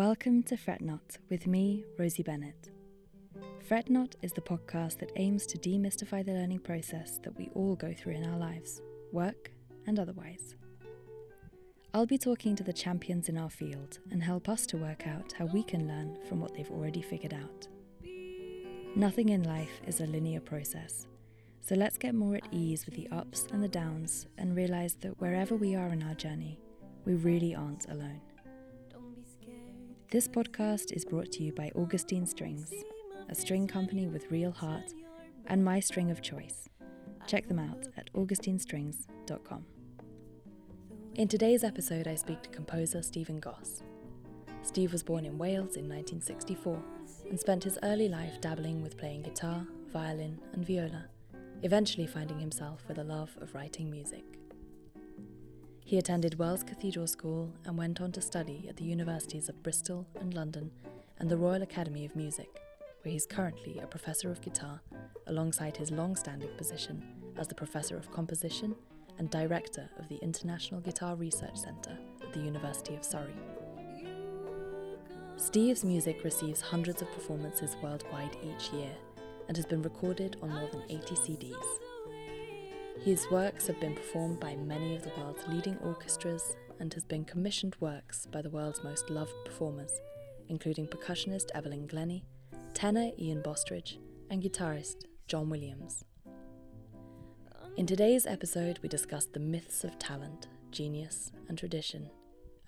Welcome to Fret Not with me, Rosie Bennett. Fret Not is the podcast that aims to demystify the learning process that we all go through in our lives, work and otherwise. I'll be talking to the champions in our field and help us to work out how we can learn from what they've already figured out. Nothing in life is a linear process, so let's get more at ease with the ups and the downs and realize that wherever we are in our journey, we really aren't alone. This podcast is brought to you by Augustine Strings, a string company with real heart, and my string of choice. Check them out at augustinestrings.com. In today's episode, I speak to composer Stephen Goss. Steve was born in Wales in 1964 and spent his early life dabbling with playing guitar, violin, and viola, eventually finding himself with a love of writing music. He attended Wells Cathedral School and went on to study at the universities of Bristol and London and the Royal Academy of Music, where he's currently a professor of guitar alongside his long standing position as the Professor of Composition and Director of the International Guitar Research Centre at the University of Surrey. Steve's music receives hundreds of performances worldwide each year and has been recorded on more than 80 CDs. His works have been performed by many of the world's leading orchestras and has been commissioned works by the world's most loved performers, including percussionist Evelyn Glennie, tenor Ian Bostridge, and guitarist John Williams. In today's episode, we discussed the myths of talent, genius, and tradition,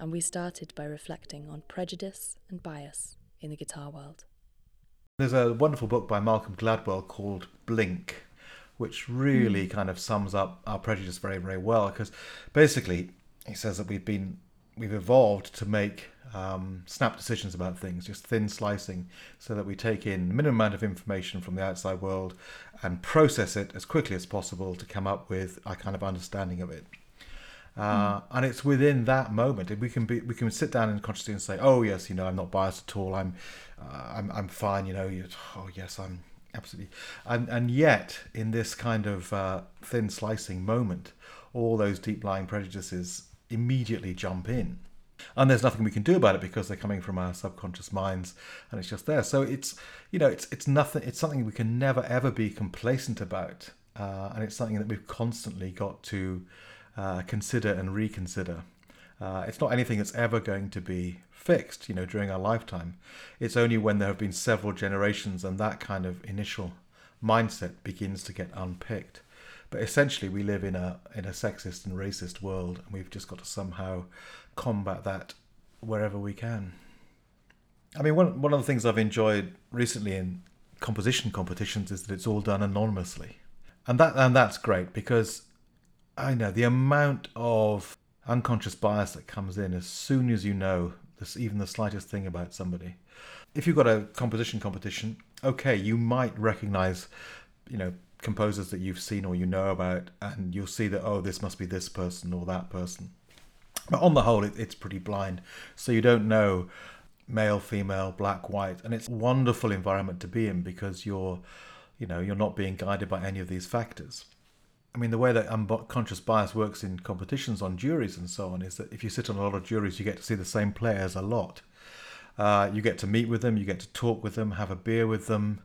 and we started by reflecting on prejudice and bias in the guitar world. There's a wonderful book by Malcolm Gladwell called Blink, which really mm. kind of sums up our prejudice very, very well. Because basically, he says that we've been we've evolved to make um, snap decisions about things, just thin slicing, so that we take in the minimum amount of information from the outside world and process it as quickly as possible to come up with a kind of understanding of it. Uh, mm. And it's within that moment we can be we can sit down and consciously and say, oh yes, you know, I'm not biased at all. I'm uh, I'm I'm fine. You know, oh yes, I'm absolutely. And and yet, in this kind of uh, thin slicing moment, all those deep lying prejudices immediately jump in, and there's nothing we can do about it because they're coming from our subconscious minds, and it's just there. So it's you know it's it's nothing. It's something we can never ever be complacent about, uh, and it's something that we've constantly got to uh, consider and reconsider. Uh, it's not anything that's ever going to be fixed, you know, during our lifetime. It's only when there have been several generations and that kind of initial mindset begins to get unpicked. But essentially, we live in a in a sexist and racist world, and we've just got to somehow combat that wherever we can. I mean, one one of the things I've enjoyed recently in composition competitions is that it's all done anonymously, and that and that's great because I know the amount of unconscious bias that comes in as soon as you know this, even the slightest thing about somebody. If you've got a composition competition, okay, you might recognize, you know, composers that you've seen or you know about, and you'll see that, oh, this must be this person or that person. But on the whole, it, it's pretty blind. So you don't know male, female, black, white, and it's a wonderful environment to be in because you're, you know, you're not being guided by any of these factors. I mean, the way that unconscious bias works in competitions on juries and so on is that if you sit on a lot of juries, you get to see the same players a lot. Uh, you get to meet with them, you get to talk with them, have a beer with them,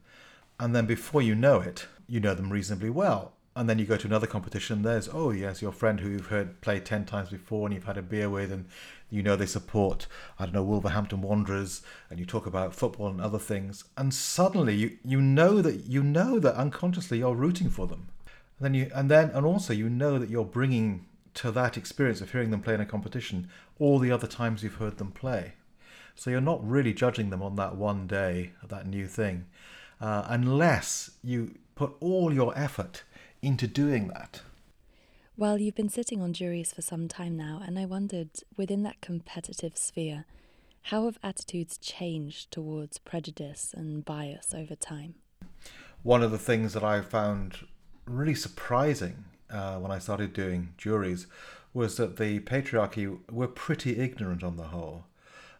and then before you know it, you know them reasonably well. And then you go to another competition. There's oh yes, your friend who you've heard play ten times before, and you've had a beer with, and you know they support I don't know Wolverhampton Wanderers, and you talk about football and other things, and suddenly you you know that you know that unconsciously you're rooting for them and then you and then and also you know that you're bringing to that experience of hearing them play in a competition all the other times you've heard them play. So you're not really judging them on that one day, that new thing, uh, unless you put all your effort into doing that. Well, you've been sitting on juries for some time now, and I wondered, within that competitive sphere, how have attitudes changed towards prejudice and bias over time? One of the things that I found really surprising uh, when I started doing juries was that the patriarchy were pretty ignorant on the whole.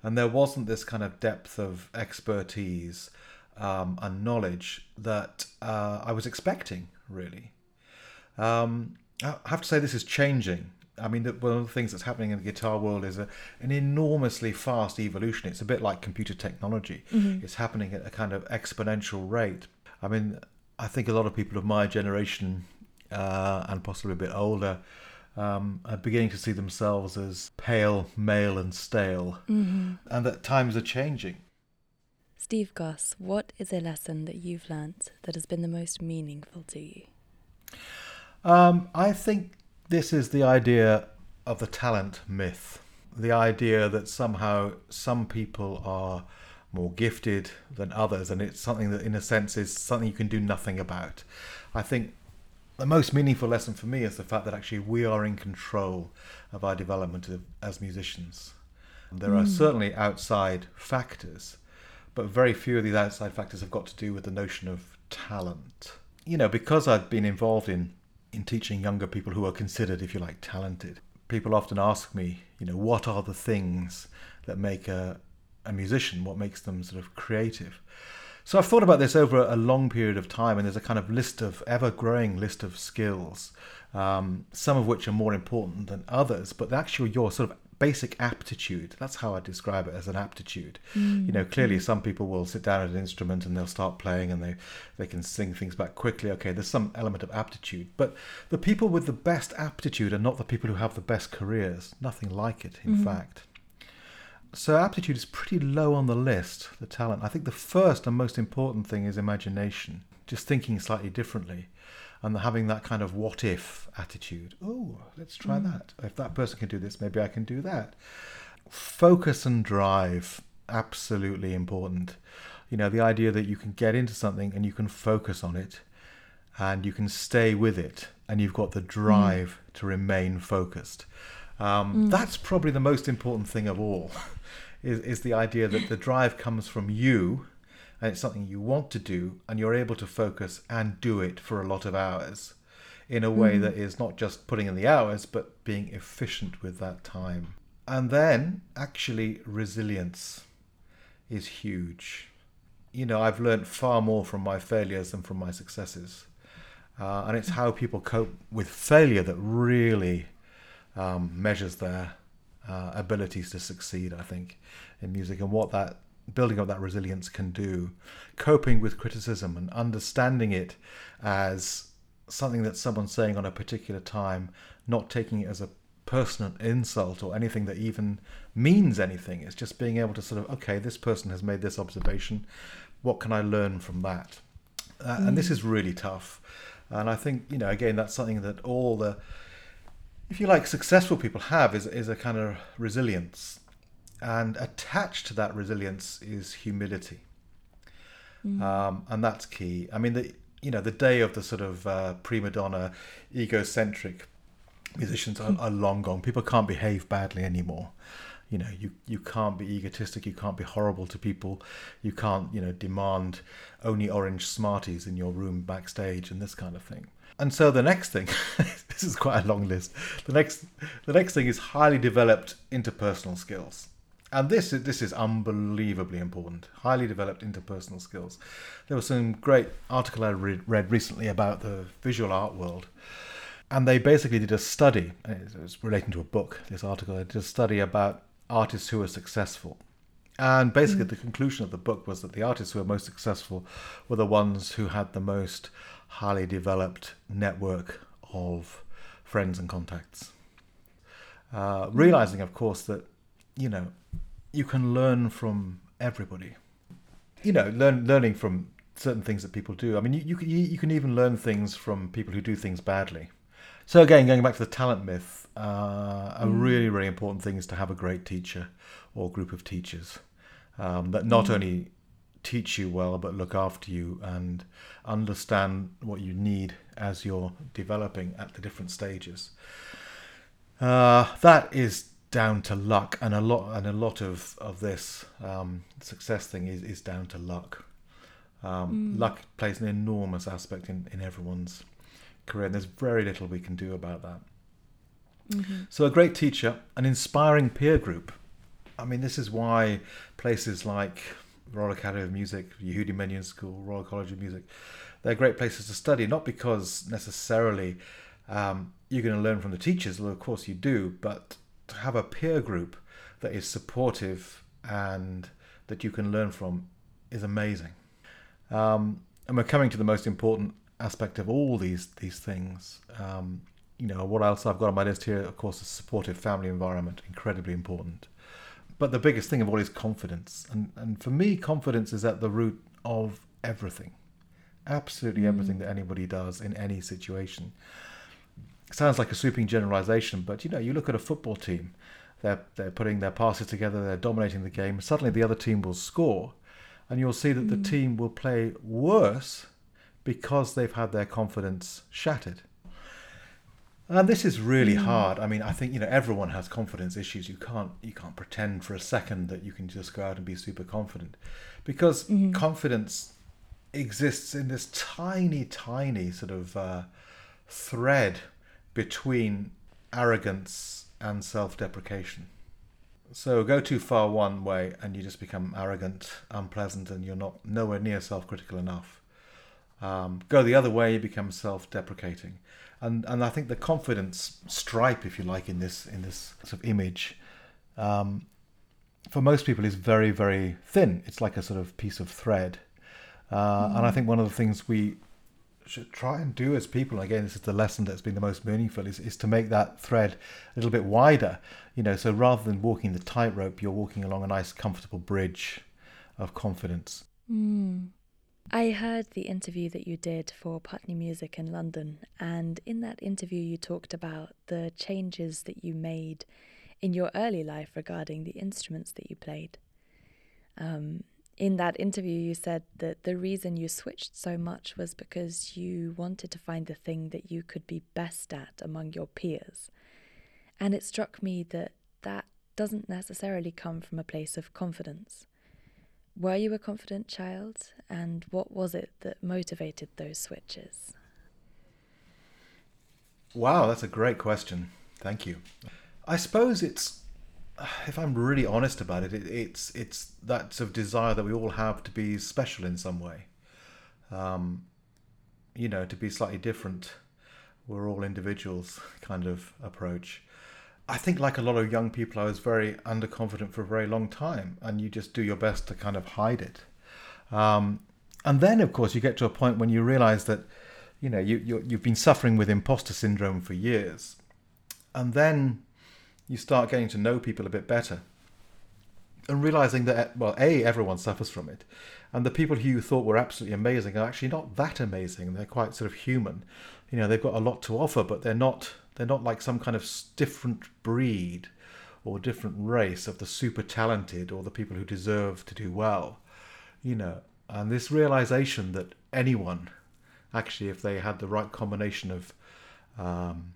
And there wasn't this kind of depth of expertise um, and knowledge that uh, I was expecting, really. Um, I have to say, this is changing. I mean, one of the things that's happening in the guitar world is a, an enormously fast evolution. It's a bit like computer technology. Mm-hmm. It's happening at a kind of exponential rate. I mean, I think a lot of people of my generation uh, and possibly a bit older um, are beginning to see themselves as pale, male, and stale, Mm-hmm. and that times are changing. Steve Goss, what is a lesson that you've learnt that has been the most meaningful to you? Um, I think this is the idea of the talent myth. The idea that somehow some people are more gifted than others, and it's something that, in a sense, is something you can do nothing about. I think the most meaningful lesson for me is the fact that actually we are in control of our development of, as musicians. There are hmm. certainly outside factors, but very few of these outside factors have got to do with the notion of talent. You know, because I've been involved in in teaching younger people who are considered, if you like, talented, people often ask me, you know, what are the things that make a, a musician, what makes them sort of creative? So I've thought about this over a long period of time, and there's a kind of list of ever growing list of skills, um, some of which are more important than others, but actually your sort of basic aptitude. That's how i describe it as an aptitude. You know clearly some people will sit down at an instrument and they'll start playing and they they can sing things back quickly. Okay there's some element of aptitude but the people with the best aptitude are not the people who have the best careers. Nothing like it in fact so aptitude is pretty low on the list the talent i think the first and most important thing is imagination just thinking slightly differently and having that kind of what if attitude. Oh, let's try hmm. that. If that person can do this, maybe I can do that. Focus and drive, absolutely important. You know, the idea that you can get into something and you can focus on it and you can stay with it and you've got the hmm. drive to remain focused. Um, hmm. That's probably the most important thing of all, is, is the idea that the drive comes from you and it's something you want to do and you're able to focus and do it for a lot of hours in a way that is not just putting in the hours but being efficient with that time. And then actually resilience is huge. You know i've learned far more from my failures than from my successes. Uh, and it's how people cope with failure that really um, measures their uh, abilities to succeed i think in music and what that building up that resilience can do, coping with criticism and understanding it as something that someone's saying on a particular time, not taking it as a personal insult or anything that even means anything. It's just being able to sort of, okay, this person has made this observation. What can I learn from that? Uh, And this is really tough. And I think, you know, again, that's something that all the, if you like, successful people have is, is a kind of resilience. And attached to that resilience is humility. Um, and that's key. I mean the you know the day of the sort of uh, prima donna egocentric musicians are, are long gone. People can't behave badly anymore. You know you you can't be egotistic. You can't be horrible to people. You can't you know demand only orange smarties in your room backstage and this kind of thing and so the next thing this is quite a long list the next the next thing is highly developed interpersonal skills and this is this is unbelievably important. Highly developed interpersonal skills. There was some great article I read, read recently about the visual art world, and they basically did a study. It was relating to a book. This article they did a study about artists who were successful, and basically mm. the conclusion of the book was that the artists who were most successful were the ones who had the most highly developed network of friends and contacts. Uh, realizing, of course, that you know you can learn from everybody. You know, learn learning from certain things that people do. I mean, you you can, you, you can even learn things from people who do things badly. So again, going back to the talent myth, uh, a really really important thing is to have a great teacher or group of teachers um, that not only teach you well but look after you and understand what you need as you're developing at the different stages. Uh, that is down to luck, and a lot and a lot of of this um, success thing is is down to luck. Um, Luck plays an enormous aspect in in everyone's career, and there's very little we can do about that. So, a great teacher, an inspiring peer group. I mean, this is why places like Royal Academy of Music, Yehudi Menuhin School, Royal College of Music, they're great places to study, not because necessarily Um, you're going to learn from the teachers, although of course you do, but to have a peer group that is supportive and that you can learn from is amazing. Um, and we're coming to the most important aspect of all these these things. Um, you know, what else I've got on my list here, of course, is supportive family environment, incredibly important. But the biggest thing of all is confidence. And, and for me, confidence is at the root of everything. Absolutely mm. everything that anybody does in any situation. It sounds like a sweeping generalization, but you know, you look at a football team, they're, they're putting their passes together, they're dominating the game. Suddenly the other team will score, and you'll see that mm. the team will play worse because they've had their confidence shattered. And this is really mm. hard. I mean, I think you know everyone has confidence issues. You can't you can't pretend for a second that you can just go out and be super confident, because mm. confidence exists in this tiny, tiny sort of uh, thread between arrogance and self-deprecation. So go too far one way, and you just become arrogant, unpleasant, and you're not nowhere near self-critical enough. Um, go the other way, you become self-deprecating and and I think the confidence stripe, if you like, in this in this sort of image, um, for most people is very very thin. It's like a sort of piece of thread, uh, mm. and I think one of the things we should try and do as people, again, this is the lesson that's been the most meaningful, is, is to make that thread a little bit wider. You know, so rather than walking the tightrope, you're walking along a nice, comfortable bridge of confidence. Mm. I heard the interview that you did for Putney Music in London, and in that interview, you talked about the changes that you made in your early life regarding the instruments that you played. Um, in that interview, you said that the reason you switched so much was because you wanted to find the thing that you could be best at among your peers. And it struck me that that doesn't necessarily come from a place of confidence. Were you a confident child, and what was it that motivated those switches? Wow, that's a great question. Thank you. I suppose it's, if I'm really honest about it, it it's it's that sort of desire that we all have to be special in some way. Um, you know, to be slightly different. We're all individuals, kind of approach. I think, like a lot of young people, I was very underconfident for a very long time, and you just do your best to kind of hide it. Um, and then, of course, you get to a point when you realize that, you know, you, you you've been suffering with imposter syndrome for years, and then you start getting to know people a bit better, and realizing that, well, a everyone suffers from it, and the people who you thought were absolutely amazing are actually not that amazing. They're quite sort of human. You know, they've got a lot to offer, but they're not they're not like some kind of different breed or different race of the super talented or the people who deserve to do well. You know, and this realization that anyone, actually, if they had the right combination of um,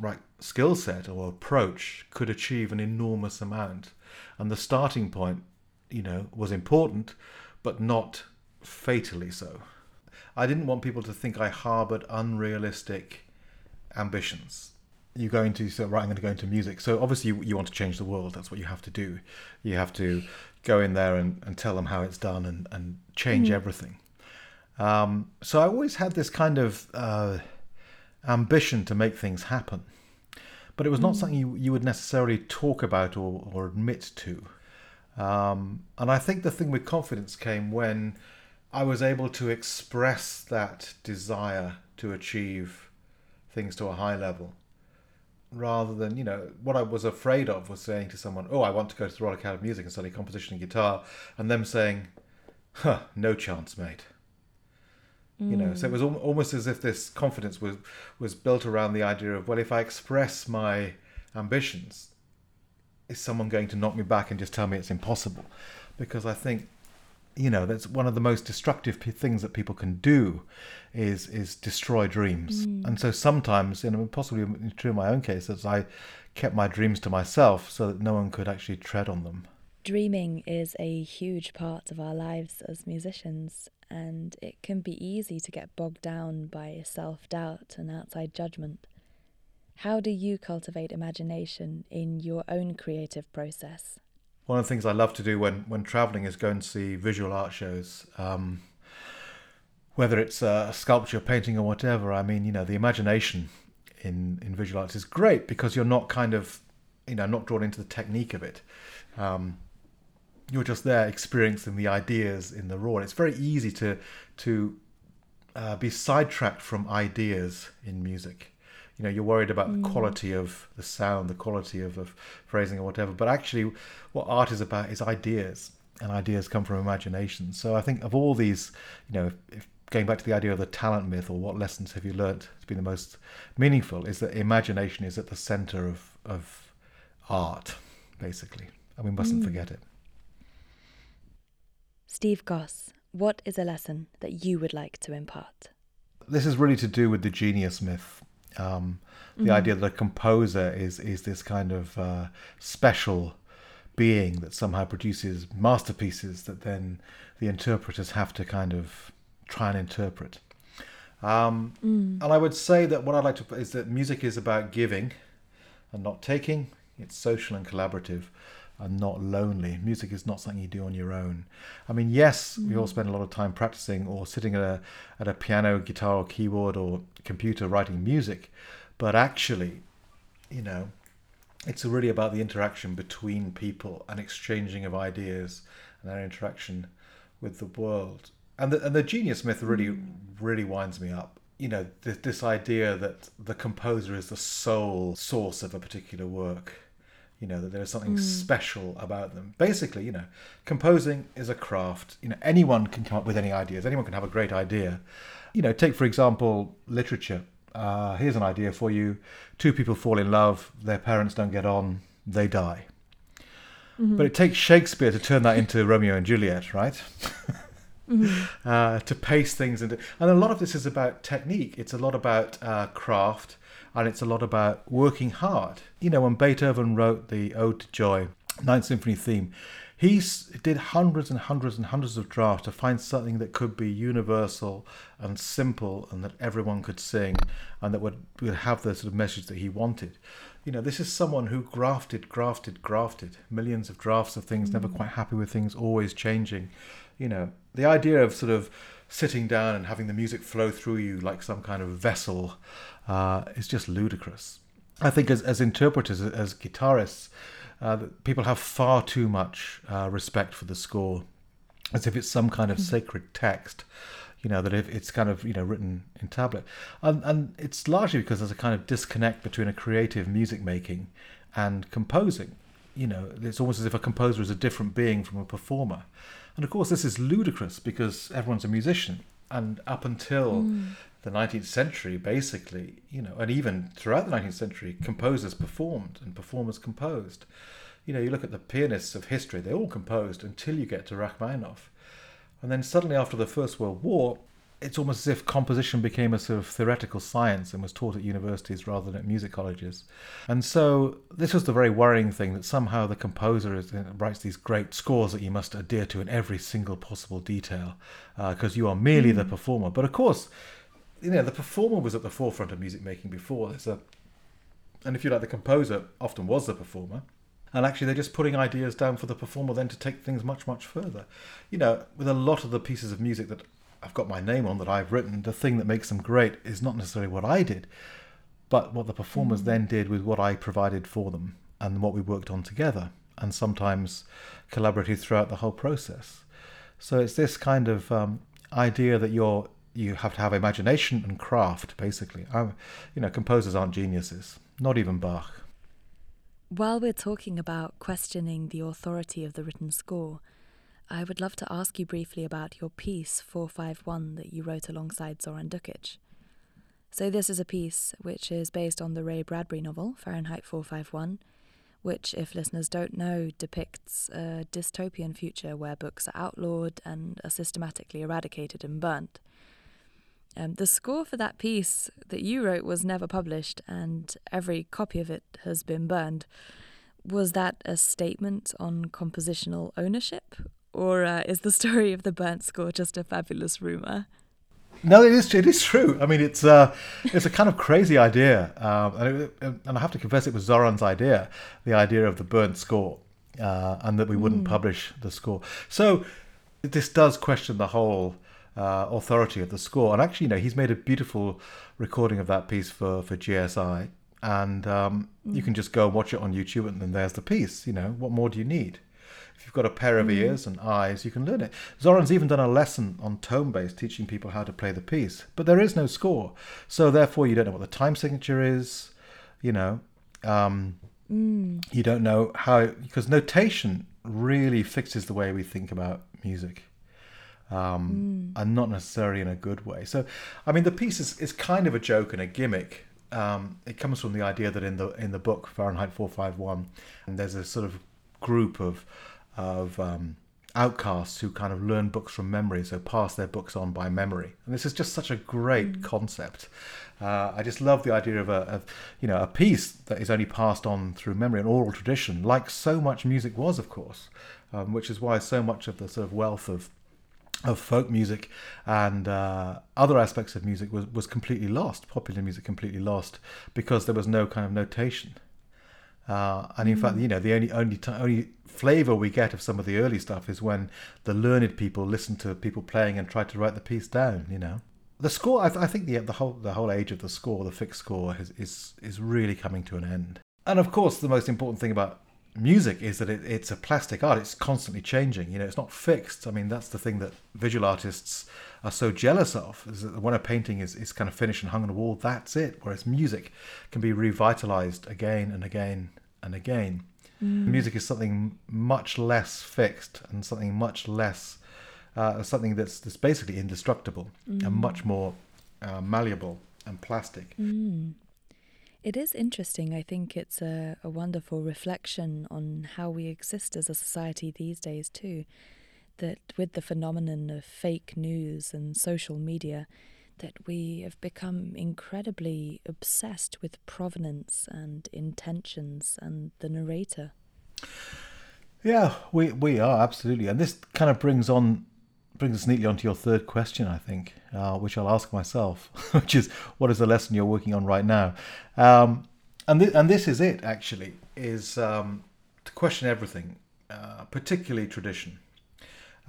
right skill set or approach, could achieve an enormous amount. And the starting point, you know, was important, but not fatally so. I didn't want people to think I harbored unrealistic ambitions you're going to say, right, I'm going to go into music. So obviously you, you want to change the world. That's what you have to do. You have to go in there and, and tell them how it's done and, and change mm. everything. Um, so I always had this kind of uh, ambition to make things happen. But it was not mm. something you, you would necessarily talk about or, or admit to. Um, and I think the thing with confidence came when I was able to express that desire to achieve things to a high level rather than you know what I was afraid of was saying to someone, "Oh, I want to go to the Royal Academy of Music and study composition and guitar," and them saying, "Huh, no chance, mate." Mm. You know, so it was al- almost as if this confidence was was built around the idea of, well, if I express my ambitions, is someone going to knock me back and just tell me it's impossible? Because I think you know that's one of the most destructive things that people can do is is destroy dreams. Mm. and so sometimes you know possibly true in my own case as i kept my dreams to myself so that no one could actually tread on them. Dreaming is a huge part of our lives as musicians and it can be easy to get bogged down by self-doubt and outside judgment. How do you cultivate imagination in your own creative process one of the things I love to do when when traveling is go and see visual art shows. Um, whether it's a sculpture, painting, or whatever. I mean, you know, the imagination in in visual arts is great because you're not kind of you know not drawn into the technique of it. Um, you're just there experiencing the ideas in the raw. It's very easy to to uh, be sidetracked from ideas in music. You know, you're worried about mm. the quality of the sound, the quality of, of phrasing or whatever. But actually, what art is about is ideas, and ideas come from imagination. So I think of all these, you know, if, going back to the idea of the talent myth or what lessons have you learnt to be the most meaningful, is that imagination is at the center of of art, basically, and we mustn't mm. forget it. Steve Goss, what is a lesson that you would like to impart? This is really to do with the genius myth. Um, the mm. idea that a composer is is this kind of uh, special being that somehow produces masterpieces that then the interpreters have to kind of try and interpret. Um, mm. And I would say that what I'd like to put is that music is about giving and not taking. It's social and collaborative and not lonely. Music is not something you do on your own. I mean, yes, mm. we all mm. spend a lot of time practicing or sitting at a at a piano, guitar, or keyboard or computer writing music, but actually, you know, it's really about the interaction between people and exchanging of ideas and their interaction with the world. And the and the genius myth really mm. really winds me up. You know, this, this idea that the composer is the sole source of a particular work you know that there is something mm. special about them. Basically you know composing is a craft. You know anyone can come up with any ideas. Anyone can have a great idea. You know take for example literature. Uh, here's an idea for you. Two people fall in love. Their parents don't get on. They die. Mm-hmm. but it takes shakespeare to turn that into romeo and juliet right mm-hmm. uh, to pace things into and a lot of this is about technique it's a lot about uh, craft and it's a lot about working hard. You know, when Beethoven wrote the Ode to Joy, Ninth Symphony theme, he did hundreds and hundreds and hundreds of drafts to find something that could be universal and simple and that everyone could sing and that would, would have the sort of message that he wanted. You know, this is someone who grafted, grafted, grafted millions of drafts of things, mm. never quite happy with things, always changing. You know, the idea of sort of sitting down and having the music flow through you like some kind of vessel uh, is just ludicrous. I think as, as interpreters, as guitarists, uh, people have far too much uh, respect for the score, as if it's some kind of mm-hmm. sacred text. You know that if it's kind of you know written in tablet, and and it's largely because there's a kind of disconnect between a creative music making and composing. You know, it's almost as if a composer is a different being from a performer. And of course, this is ludicrous because everyone's a musician. And up until mm. the 19th century, basically, you know, and even throughout the 19th century, composers performed and performers composed. You know, you look at the pianists of history, they all composed until you get to Rachmaninoff. And then suddenly, after the First World War, it's almost as if composition became a sort of theoretical science and was taught at universities rather than at music colleges. And so this was the very worrying thing that somehow the composer is, uh, writes these great scores that you must adhere to in every single possible detail because uh, you are merely mm. the performer. But of course, you know, the performer was at the forefront of music making before. There's a, and if you like, the composer often was the performer. And actually, they're just putting ideas down for the performer then to take things much, much further. You know, with a lot of the pieces of music that I've got my name on that I've written, the thing that makes them great is not necessarily what I did, but what the performers mm. then did with what I provided for them and what we worked on together, and sometimes collaborated throughout the whole process. So it's this kind of um, idea that you're you have to have imagination and craft, basically. I'm, you know, composers aren't geniuses, not even Bach. While we're talking about questioning the authority of the written score, I would love to ask you briefly about your piece 451 that you wrote alongside Zoran Dukic. So, this is a piece which is based on the Ray Bradbury novel, Fahrenheit 451, which, if listeners don't know, depicts a dystopian future where books are outlawed and are systematically eradicated and burnt. Um, the score for that piece that you wrote was never published, and every copy of it has been burned. Was that a statement on compositional ownership, or uh, is the story of the burnt score just a fabulous rumor? No, it is. It is true. I mean, it's uh, it's a kind of crazy idea, um, and, it, and I have to confess, it was Zoran's idea, the idea of the burnt score, uh, and that we wouldn't mm. publish the score. So this does question the whole uh, authority of the score. And actually, you know, he's made a beautiful recording of that piece for for GSI, and um, mm. you can just go and watch it on YouTube, and then there's the piece. You know, what more do you need? If you've got a pair of mm. ears and eyes, you can learn it. Zoran's even done a lesson on tonebase, teaching people how to play the piece, but there is no score, so therefore you don't know what the time signature is. You know, um, mm. you don't know how because notation really fixes the way we think about music um, mm. and not necessarily in a good way. So, I mean, the piece is, is kind of a joke and a gimmick. Um, it comes from the idea that in the in the book Fahrenheit 451, and there's a sort of group of of um, outcasts who kind of learn books from memory, so pass their books on by memory. And this is just such a great mm. concept. Uh, I just love the idea of a, of, you know, a piece that is only passed on through memory and oral tradition, like so much music was, of course, um, which is why so much of the sort of wealth of of folk music and uh, other aspects of music was, was completely lost, popular music completely lost, because there was no kind of notation. Uh, and in mm. fact, you know, the only only t- only flavor we get of some of the early stuff is when the learned people listen to people playing and try to write the piece down. You know, the score. I, th- I think the the whole the whole age of the score, the fixed score, is is is really coming to an end. And of course, the most important thing about music is that it, it's a plastic art. It's constantly changing. You know, it's not fixed. I mean, that's the thing that visual artists are so jealous of. Is that when a painting is, is kind of finished and hung on a wall, that's it. Whereas music can be revitalized again and again and again. Mm. Music is something much less fixed and something much less uh, something that's that's basically indestructible mm. and much more uh, malleable and plastic. Mm. It is interesting. I think it's a, a wonderful reflection on how we exist as a society these days, too. That with the phenomenon of fake news and social media, that we have become incredibly obsessed with provenance and intentions and the narrator. Yeah, we we are absolutely, and this kind of brings on brings us neatly onto your third question, I think, uh, which I'll ask myself, which is what is the lesson you're working on right now? Um, and, th- and this is it, actually, is um, to question everything, uh, particularly tradition.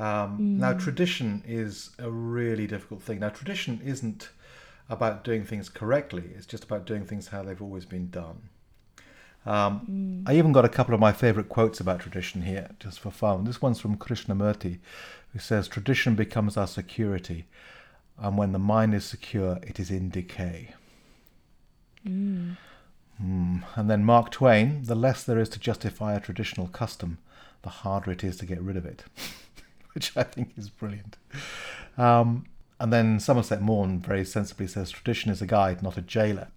Um, mm. Now, tradition is a really difficult thing. Now, tradition isn't about doing things correctly, it's just about doing things how they've always been done. Um, mm. I even got a couple of my favorite quotes about tradition here, just for fun. This one's from Krishnamurti, who says, Tradition becomes our security, and when the mind is secure, it is in decay. Mm. Mm. And then Mark Twain, the less there is to justify a traditional custom, the harder it is to get rid of it, which I think is brilliant. Um, and then Somerset Maugham very sensibly says, Tradition is a guide, not a jailer.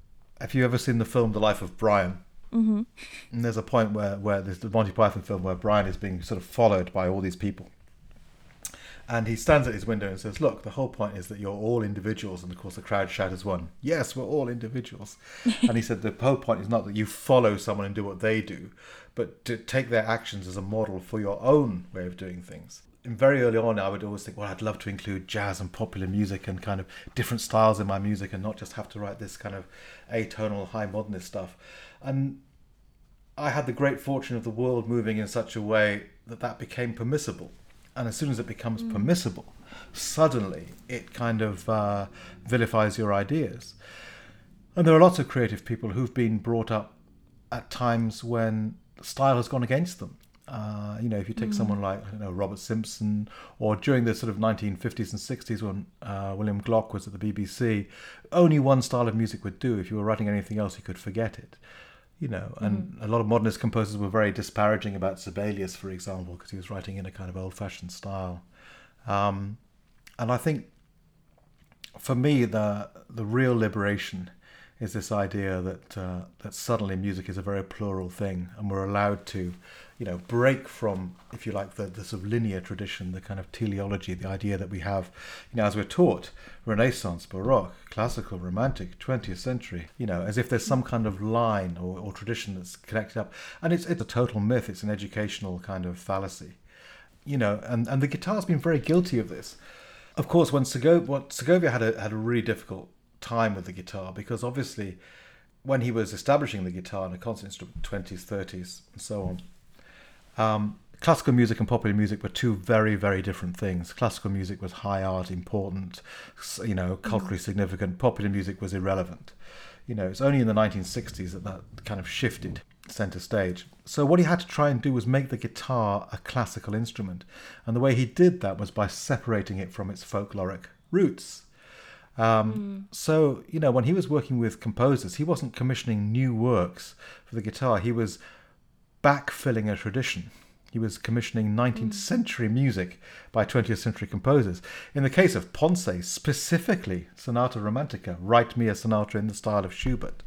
Have you ever seen the film The Life of Brian? Mm-hmm. And there's a point where, where there's the Monty Python film where Brian is being sort of followed by all these people. And he stands at his window and says, Look, the whole point is that you're all individuals. And of course, the crowd shout as one, Yes, we're all individuals. and he said, The whole point is not that you follow someone and do what they do, but to take their actions as a model for your own way of doing things. Very early on, I would always think, Well, I'd love to include jazz and popular music and kind of different styles in my music and not just have to write this kind of atonal, high modernist stuff. And I had the great fortune of the world moving in such a way that that became permissible and as soon as it becomes mm. permissible, suddenly it kind of uh, vilifies your ideas. And there are lots of creative people who've been brought up at times when style has gone against them. Uh, you know, if you take mm. someone like I know Robert Simpson, or during the sort of 1950s and 60s when uh, William Glock was at the BBC, only one style of music would do. If you were writing anything else, you could forget it you know, and mm. a lot of modernist composers were very disparaging about Sibelius, for example, because he was writing in a kind of old-fashioned style. Um, and I think, for me, the the real liberation is this idea that uh, that suddenly music is a very plural thing, and we're allowed to you know, break from, if you like, the, the sort of linear tradition, the kind of teleology, the idea that we have, you know, as we're taught, Renaissance, Baroque, classical, romantic, 20th century, you know, as if there's some kind of line or, or tradition that's connected up. And it's, it's a total myth, it's an educational kind of fallacy, you know, and, and the guitar's been very guilty of this. Of course, when Segovia, what, Segovia had a, had a really difficult time with the guitar because obviously when he was establishing the guitar in a concert instrument, 20s, 30s, and so on, um, classical music and popular music were two very, very different things. Classical music was high art, important, you know, culturally significant. Popular music was irrelevant. You know, it's only in the 1960s that that kind of shifted center stage. So what he had to try and do was make the guitar a classical instrument, and the way he did that was by separating it from its folkloric roots. Um, mm. So you know, when he was working with composers, he wasn't commissioning new works for the guitar. He was backfilling a tradition. He was commissioning 19th mm. century music by 20th century composers. In the case of Ponce, specifically Sonata Romantica, write me a sonata in the style of Schubert.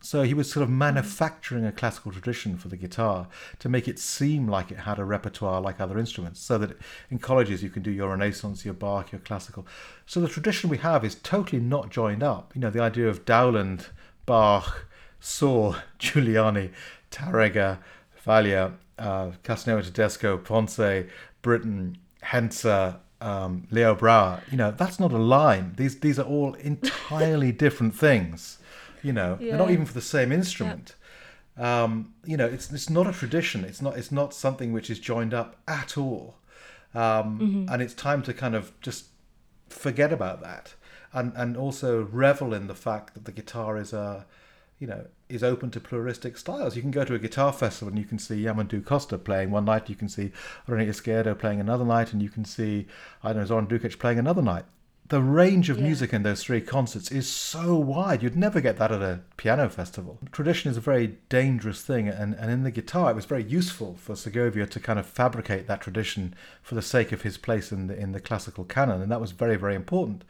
So he was sort of mm. manufacturing a classical tradition for the guitar to make it seem like it had a repertoire like other instruments, so that in colleges you can do your Renaissance, your Bach, your classical. So the tradition we have is totally not joined up. You know, the idea of Dowland, Bach, Sor, Giuliani, Tárrega, Falla, uh, Castelnuovo-Tedesco, Ponce, Britten, Henze, um, Leo Brouwer, you know, that's not a line. These these are all entirely different things. You know, yeah. they're not even for the same instrument. Yeah. Um, you know, it's it's not a tradition. It's not it's not something which is joined up at all. Um, mm-hmm. And it's time to kind of just forget about that, and and also revel in the fact that the guitar is a you know, is open to pluralistic styles. You can go to a guitar festival and you can see Yamandu Costa playing one night, you can see René Izquierdo playing another night, and you can see, I don't know, Zoran Dukic playing another night the range of yeah. music in those three concerts is so wide. You'd never get that at a piano festival. Tradition is a very dangerous thing, and, and in the guitar, it was very useful for Segovia to kind of fabricate that tradition for the sake of his place in the in the classical canon, and that was very very important.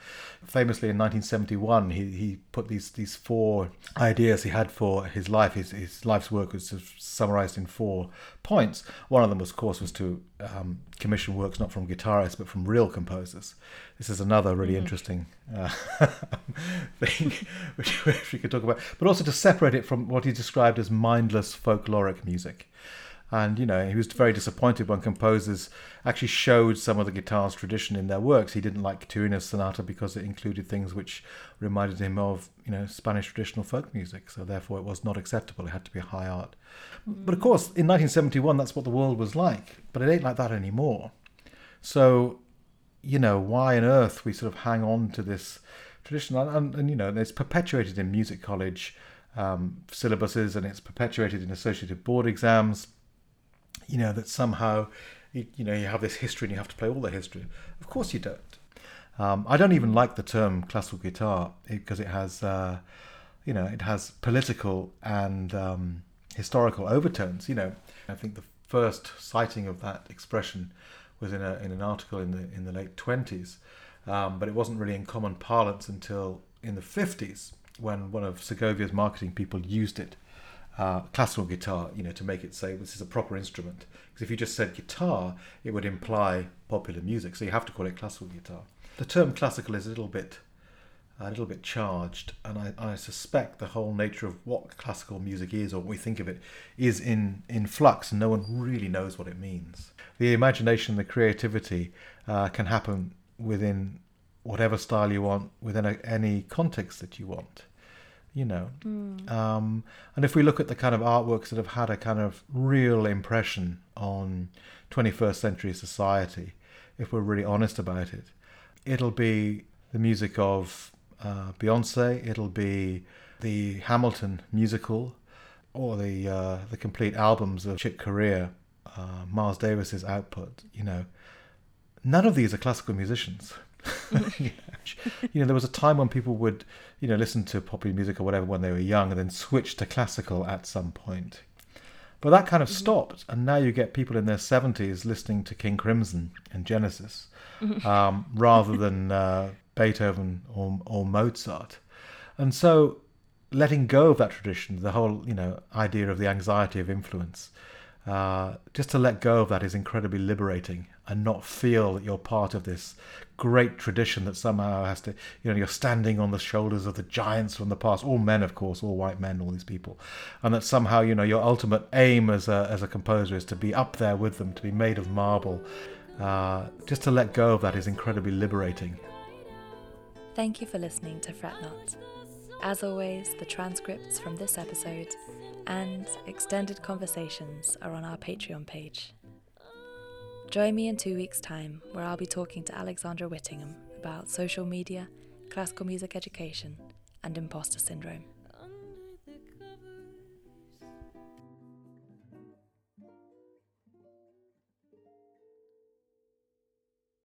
Famously, in 1971, he, he put these these four ideas he had for his life. His his life's work was summarized in four points. One of them, of course, was to um, commission works not from guitarists but from real composers. This is another really mm-hmm. interesting uh, thing which, which we could talk about, but also to separate it from what he described as mindless folkloric music. And you know, he was very disappointed when composers actually showed some of the guitar's tradition in their works. He didn't like Turina's sonata because it included things which reminded him of, you know, Spanish traditional folk music. So therefore, it was not acceptable. It had to be high art. But of course, in 1971, that's what the world was like. But it ain't like that anymore. So, you know, why on earth we sort of hang on to this tradition? And, and, and you know, it's perpetuated in music college um, syllabuses and it's perpetuated in associated board exams you know, that somehow, you, you, know, you have this history and you have to play all the history. Of course you don't. Um, I don't even like the term classical guitar because it, has, uh, you know, it has political and um, historical overtones. You know, I think the first sighting of that expression was in, a, in an article in the in the late twenties, um, but it wasn't really in common parlance until in the fifties when one of Segovia's marketing people used it uh, classical guitar, you know, to make it say this is a proper instrument. Because if you just said guitar, it would imply popular music. So you have to call it classical guitar. The term classical is a little bit, a little bit charged, and I, I suspect the whole nature of what classical music is, or what we think of it, is in in flux, and no one really knows what it means. The imagination, the creativity, uh, can happen within whatever style you want, within a, any context that you want you know. Mm. Um, and if we look at the kind of artworks that have had a kind of real impression on 21st century society, if we're really honest about it, it'll be the music of uh, Beyonce, it'll be the Hamilton musical, or the uh, the complete albums of Chick Corea, uh, Miles Davis's output. You know, none of these are classical musicians. you know, there was a time when people would, you know, listen to popular music or whatever when they were young and then switch to classical at some point. But that kind of mm-hmm. stopped, and now you get people in their 70s listening to King Crimson and Genesis mm-hmm. um, rather than uh, Beethoven or, or Mozart. And so letting go of that tradition, the whole, you know, idea of the anxiety of influence, uh, just to let go of that is incredibly liberating and not feel that you're part of this great tradition that somehow has to, you know, you're standing on the shoulders of the giants from the past, all men, of course, all white men, all these people, and that somehow, you know, your ultimate aim as a, as a composer is to be up there with them, to be made of marble. Uh, just to let go of that is incredibly liberating. Thank you for listening to Fret Not. As always, the transcripts from this episode and extended conversations are on our Patreon page. Join me in two weeks' time, where I'll be talking to Alexandra Whittingham about social media, classical music education, and imposter syndrome.